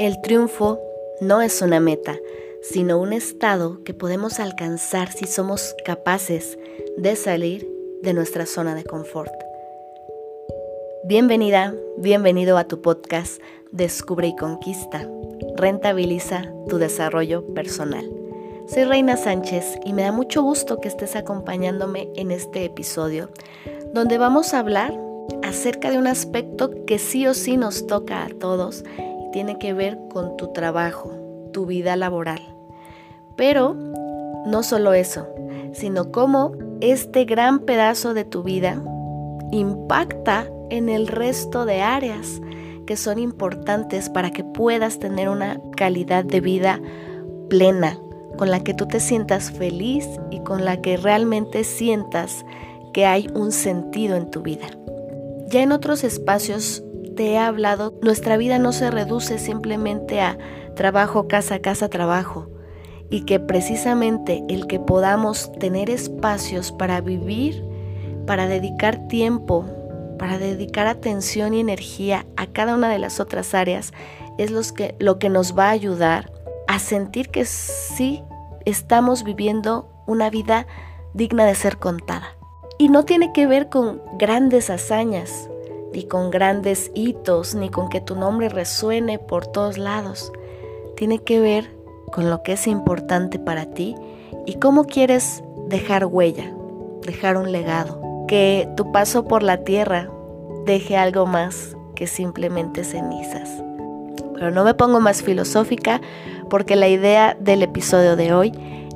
El triunfo no es una meta, sino un estado que podemos alcanzar si somos capaces de salir de nuestra zona de confort. Bienvenida, bienvenido a tu podcast Descubre y Conquista. Rentabiliza tu desarrollo personal. Soy Reina Sánchez y me da mucho gusto que estés acompañándome en este episodio, donde vamos a hablar acerca de un aspecto que sí o sí nos toca a todos tiene que ver con tu trabajo, tu vida laboral. Pero no solo eso, sino cómo este gran pedazo de tu vida impacta en el resto de áreas que son importantes para que puedas tener una calidad de vida plena, con la que tú te sientas feliz y con la que realmente sientas que hay un sentido en tu vida. Ya en otros espacios te he hablado, nuestra vida no se reduce simplemente a trabajo, casa, casa, trabajo. Y que precisamente el que podamos tener espacios para vivir, para dedicar tiempo, para dedicar atención y energía a cada una de las otras áreas, es los que, lo que nos va a ayudar a sentir que sí estamos viviendo una vida digna de ser contada. Y no tiene que ver con grandes hazañas, ni con grandes hitos, ni con que tu nombre resuene por todos lados. Tiene que ver con lo que es importante para ti y cómo quieres dejar huella, dejar un legado. Que tu paso por la tierra deje algo más que simplemente cenizas. Pero no me pongo más filosófica porque la idea del episodio de hoy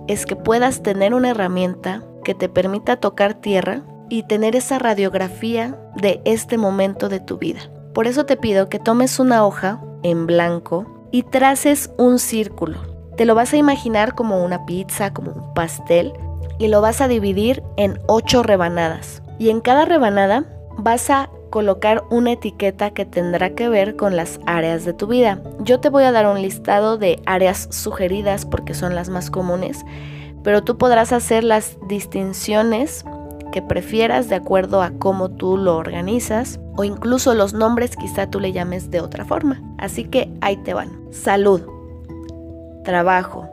es que puedas tener una herramienta que te permita tocar tierra y tener esa radiografía de este momento de tu vida. Por eso te pido que tomes una hoja en blanco y traces un círculo. Te lo vas a imaginar como una pizza, como un pastel, y lo vas a dividir en ocho rebanadas. Y en cada rebanada vas a colocar una etiqueta que tendrá que ver con las áreas de tu vida. Yo te voy a dar un listado de áreas sugeridas porque son las más comunes, pero tú podrás hacer las distinciones que prefieras de acuerdo a cómo tú lo organizas o incluso los nombres quizá tú le llames de otra forma. Así que ahí te van. Salud, trabajo,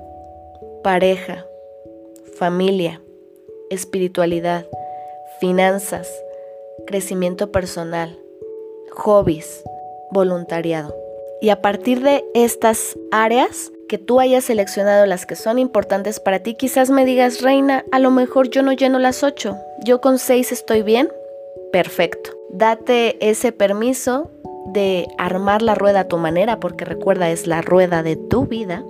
pareja, familia, espiritualidad, finanzas, crecimiento personal, hobbies, voluntariado. Y a partir de estas áreas, que tú hayas seleccionado las que son importantes para ti, quizás me digas, Reina, a lo mejor yo no lleno las ocho, yo con seis estoy bien, perfecto. Date ese permiso de armar la rueda a tu manera, porque recuerda, es la rueda de tu vida.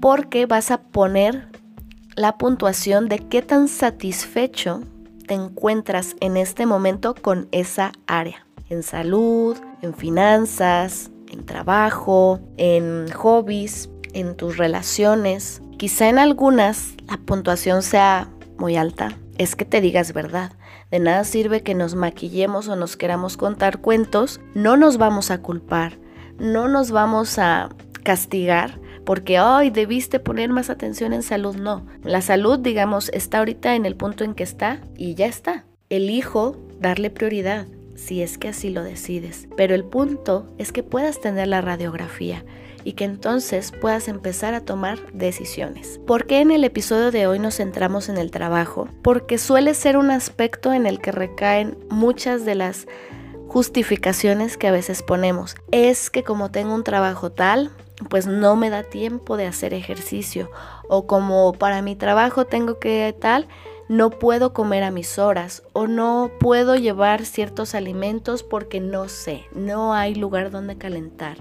Porque vas a poner la puntuación de qué tan satisfecho te encuentras en este momento con esa área, en salud, en finanzas, en trabajo, en hobbies, en tus relaciones. Quizá en algunas la puntuación sea muy alta, es que te digas verdad. De nada sirve que nos maquillemos o nos queramos contar cuentos, no nos vamos a culpar, no nos vamos a castigar porque hoy debiste poner más atención en salud. No, la salud, digamos, está ahorita en el punto en que está y ya está. Elijo darle prioridad si es que así lo decides. Pero el punto es que puedas tener la radiografía y que entonces puedas empezar a tomar decisiones. ¿Por qué en el episodio de hoy nos centramos en el trabajo? Porque suele ser un aspecto en el que recaen muchas de las justificaciones que a veces ponemos. Es que como tengo un trabajo tal, pues no me da tiempo de hacer ejercicio o como para mi trabajo tengo que tal, no puedo comer a mis horas o no puedo llevar ciertos alimentos porque no sé, no hay lugar donde calentar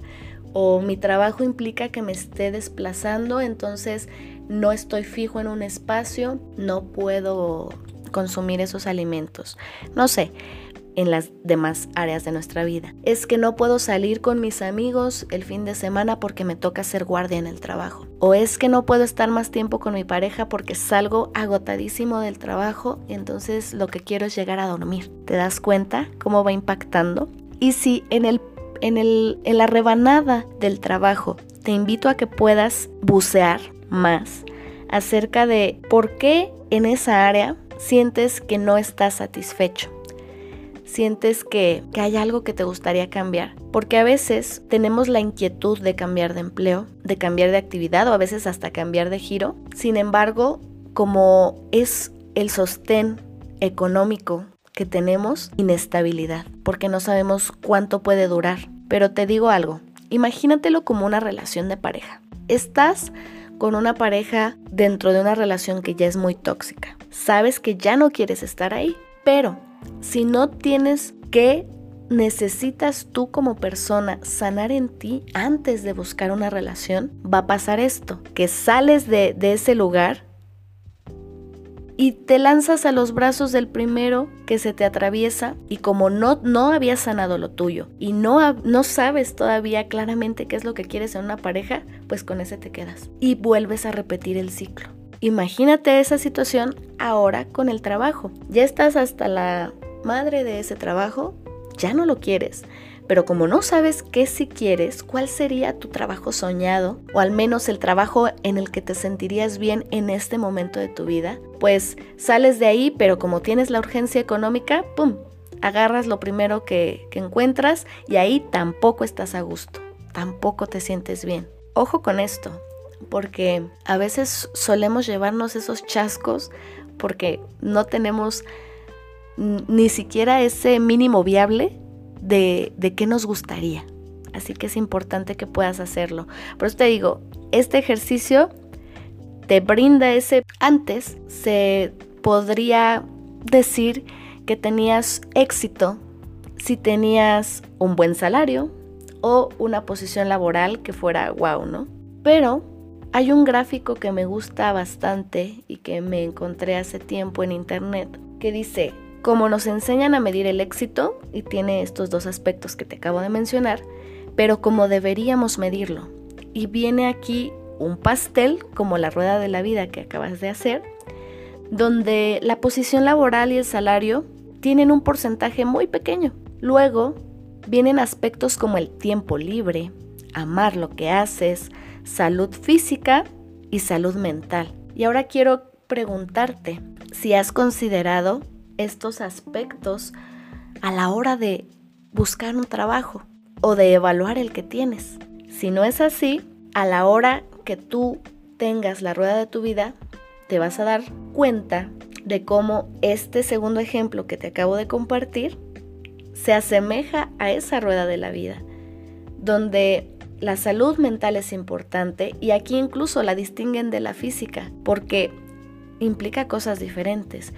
o mi trabajo implica que me esté desplazando, entonces no estoy fijo en un espacio, no puedo consumir esos alimentos. No sé, en las demás áreas de nuestra vida. Es que no puedo salir con mis amigos el fin de semana porque me toca ser guardia en el trabajo. O es que no puedo estar más tiempo con mi pareja porque salgo agotadísimo del trabajo y entonces lo que quiero es llegar a dormir. ¿Te das cuenta cómo va impactando? Y si en el en, el, en la rebanada del trabajo te invito a que puedas bucear más acerca de por qué en esa área sientes que no estás satisfecho. Sientes que, que hay algo que te gustaría cambiar. Porque a veces tenemos la inquietud de cambiar de empleo, de cambiar de actividad o a veces hasta cambiar de giro. Sin embargo, como es el sostén económico que tenemos, inestabilidad, porque no sabemos cuánto puede durar. Pero te digo algo, imagínatelo como una relación de pareja. Estás con una pareja dentro de una relación que ya es muy tóxica. Sabes que ya no quieres estar ahí, pero si no tienes que necesitas tú como persona sanar en ti antes de buscar una relación, va a pasar esto, que sales de, ese lugar y te lanzas a los brazos del primero que se te atraviesa y como no, no habías sanado lo tuyo y no, no sabes todavía claramente qué es lo que quieres en una pareja, pues con ese te quedas y vuelves a repetir el ciclo. Imagínate esa situación ahora con el trabajo. Ya estás hasta la madre de ese trabajo, ya no lo quieres. Pero como no sabes qué si quieres, cuál sería tu trabajo soñado, o al menos el trabajo en el que te sentirías bien en este momento de tu vida, pues sales de ahí, pero como tienes la urgencia económica, ¡pum! Agarras lo primero que, encuentras y ahí tampoco estás a gusto, tampoco te sientes bien. Ojo con esto, porque a veces solemos llevarnos esos chascos porque no tenemos ni siquiera ese mínimo viable de, de qué nos gustaría. Así que es importante que puedas hacerlo. Por eso te digo, este ejercicio te brinda ese... Antes se podría decir que tenías éxito si tenías un buen salario o una posición laboral que fuera wow, ¿no? Pero hay un gráfico que me gusta bastante y que me encontré hace tiempo en internet que dice como nos enseñan a medir el éxito, y tiene estos dos aspectos que te acabo de mencionar, pero como deberíamos medirlo. Y viene aquí un pastel, como la rueda de la vida que acabas de hacer, donde la posición laboral y el salario tienen un porcentaje muy pequeño. Luego vienen aspectos como el tiempo libre, amar lo que haces, salud física y salud mental. Y ahora quiero preguntarte si has considerado estos aspectos a la hora de buscar un trabajo o de evaluar el que tienes. Si no es así, a la hora que tú tengas la rueda de tu vida, te vas a dar cuenta de cómo este segundo ejemplo que te acabo de compartir se asemeja a esa rueda de la vida, donde la salud mental es importante y aquí incluso la distinguen de la física, porque implica cosas diferentes.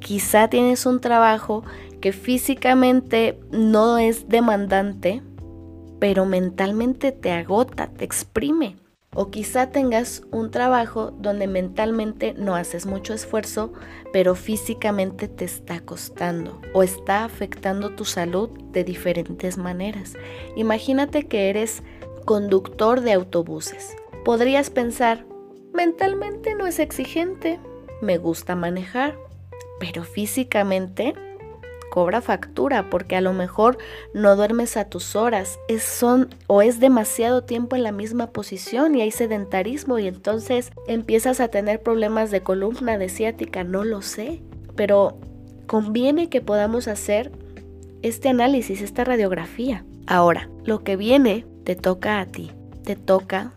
Quizá tienes un trabajo que físicamente no es demandante, pero mentalmente te agota, te exprime. O quizá tengas un trabajo donde mentalmente no haces mucho esfuerzo, pero físicamente te está costando o está afectando tu salud de diferentes maneras. Imagínate que eres conductor de autobuses. Podrías pensar, mentalmente no es exigente, me gusta manejar, pero físicamente cobra factura porque a lo mejor no duermes a tus horas, es son o es demasiado tiempo en la misma posición y hay sedentarismo y entonces empiezas a tener problemas de columna, de ciática, no lo sé, pero conviene que podamos hacer este análisis, esta radiografía. Ahora, lo que viene te toca a ti, te toca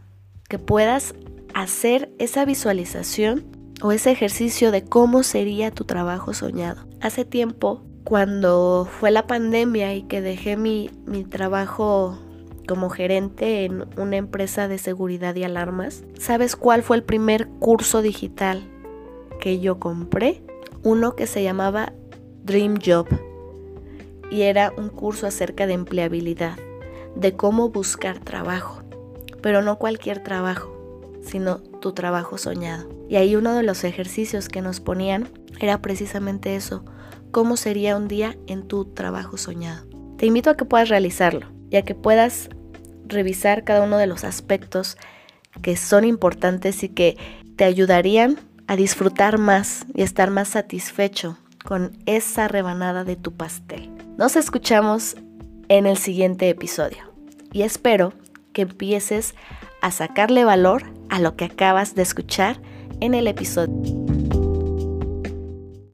que puedas hacer esa visualización o ese ejercicio de cómo sería tu trabajo soñado. Hace tiempo, cuando fue la pandemia y que dejé mi, mi trabajo como gerente en una empresa de seguridad y alarmas, ¿sabes cuál fue el primer curso digital que yo compré? Uno que se llamaba Dream Job y era un curso acerca de empleabilidad, de cómo buscar trabajo, pero no cualquier trabajo, sino tu trabajo soñado. Y ahí uno de los ejercicios que nos ponían era precisamente eso, cómo sería un día en tu trabajo soñado. Te invito a que puedas realizarlo y a que puedas revisar cada uno de los aspectos que son importantes y que te ayudarían a disfrutar más y estar más satisfecho con esa rebanada de tu pastel. Nos escuchamos en el siguiente episodio y espero que empieces a sacarle valor a lo que acabas de escuchar en el episodio.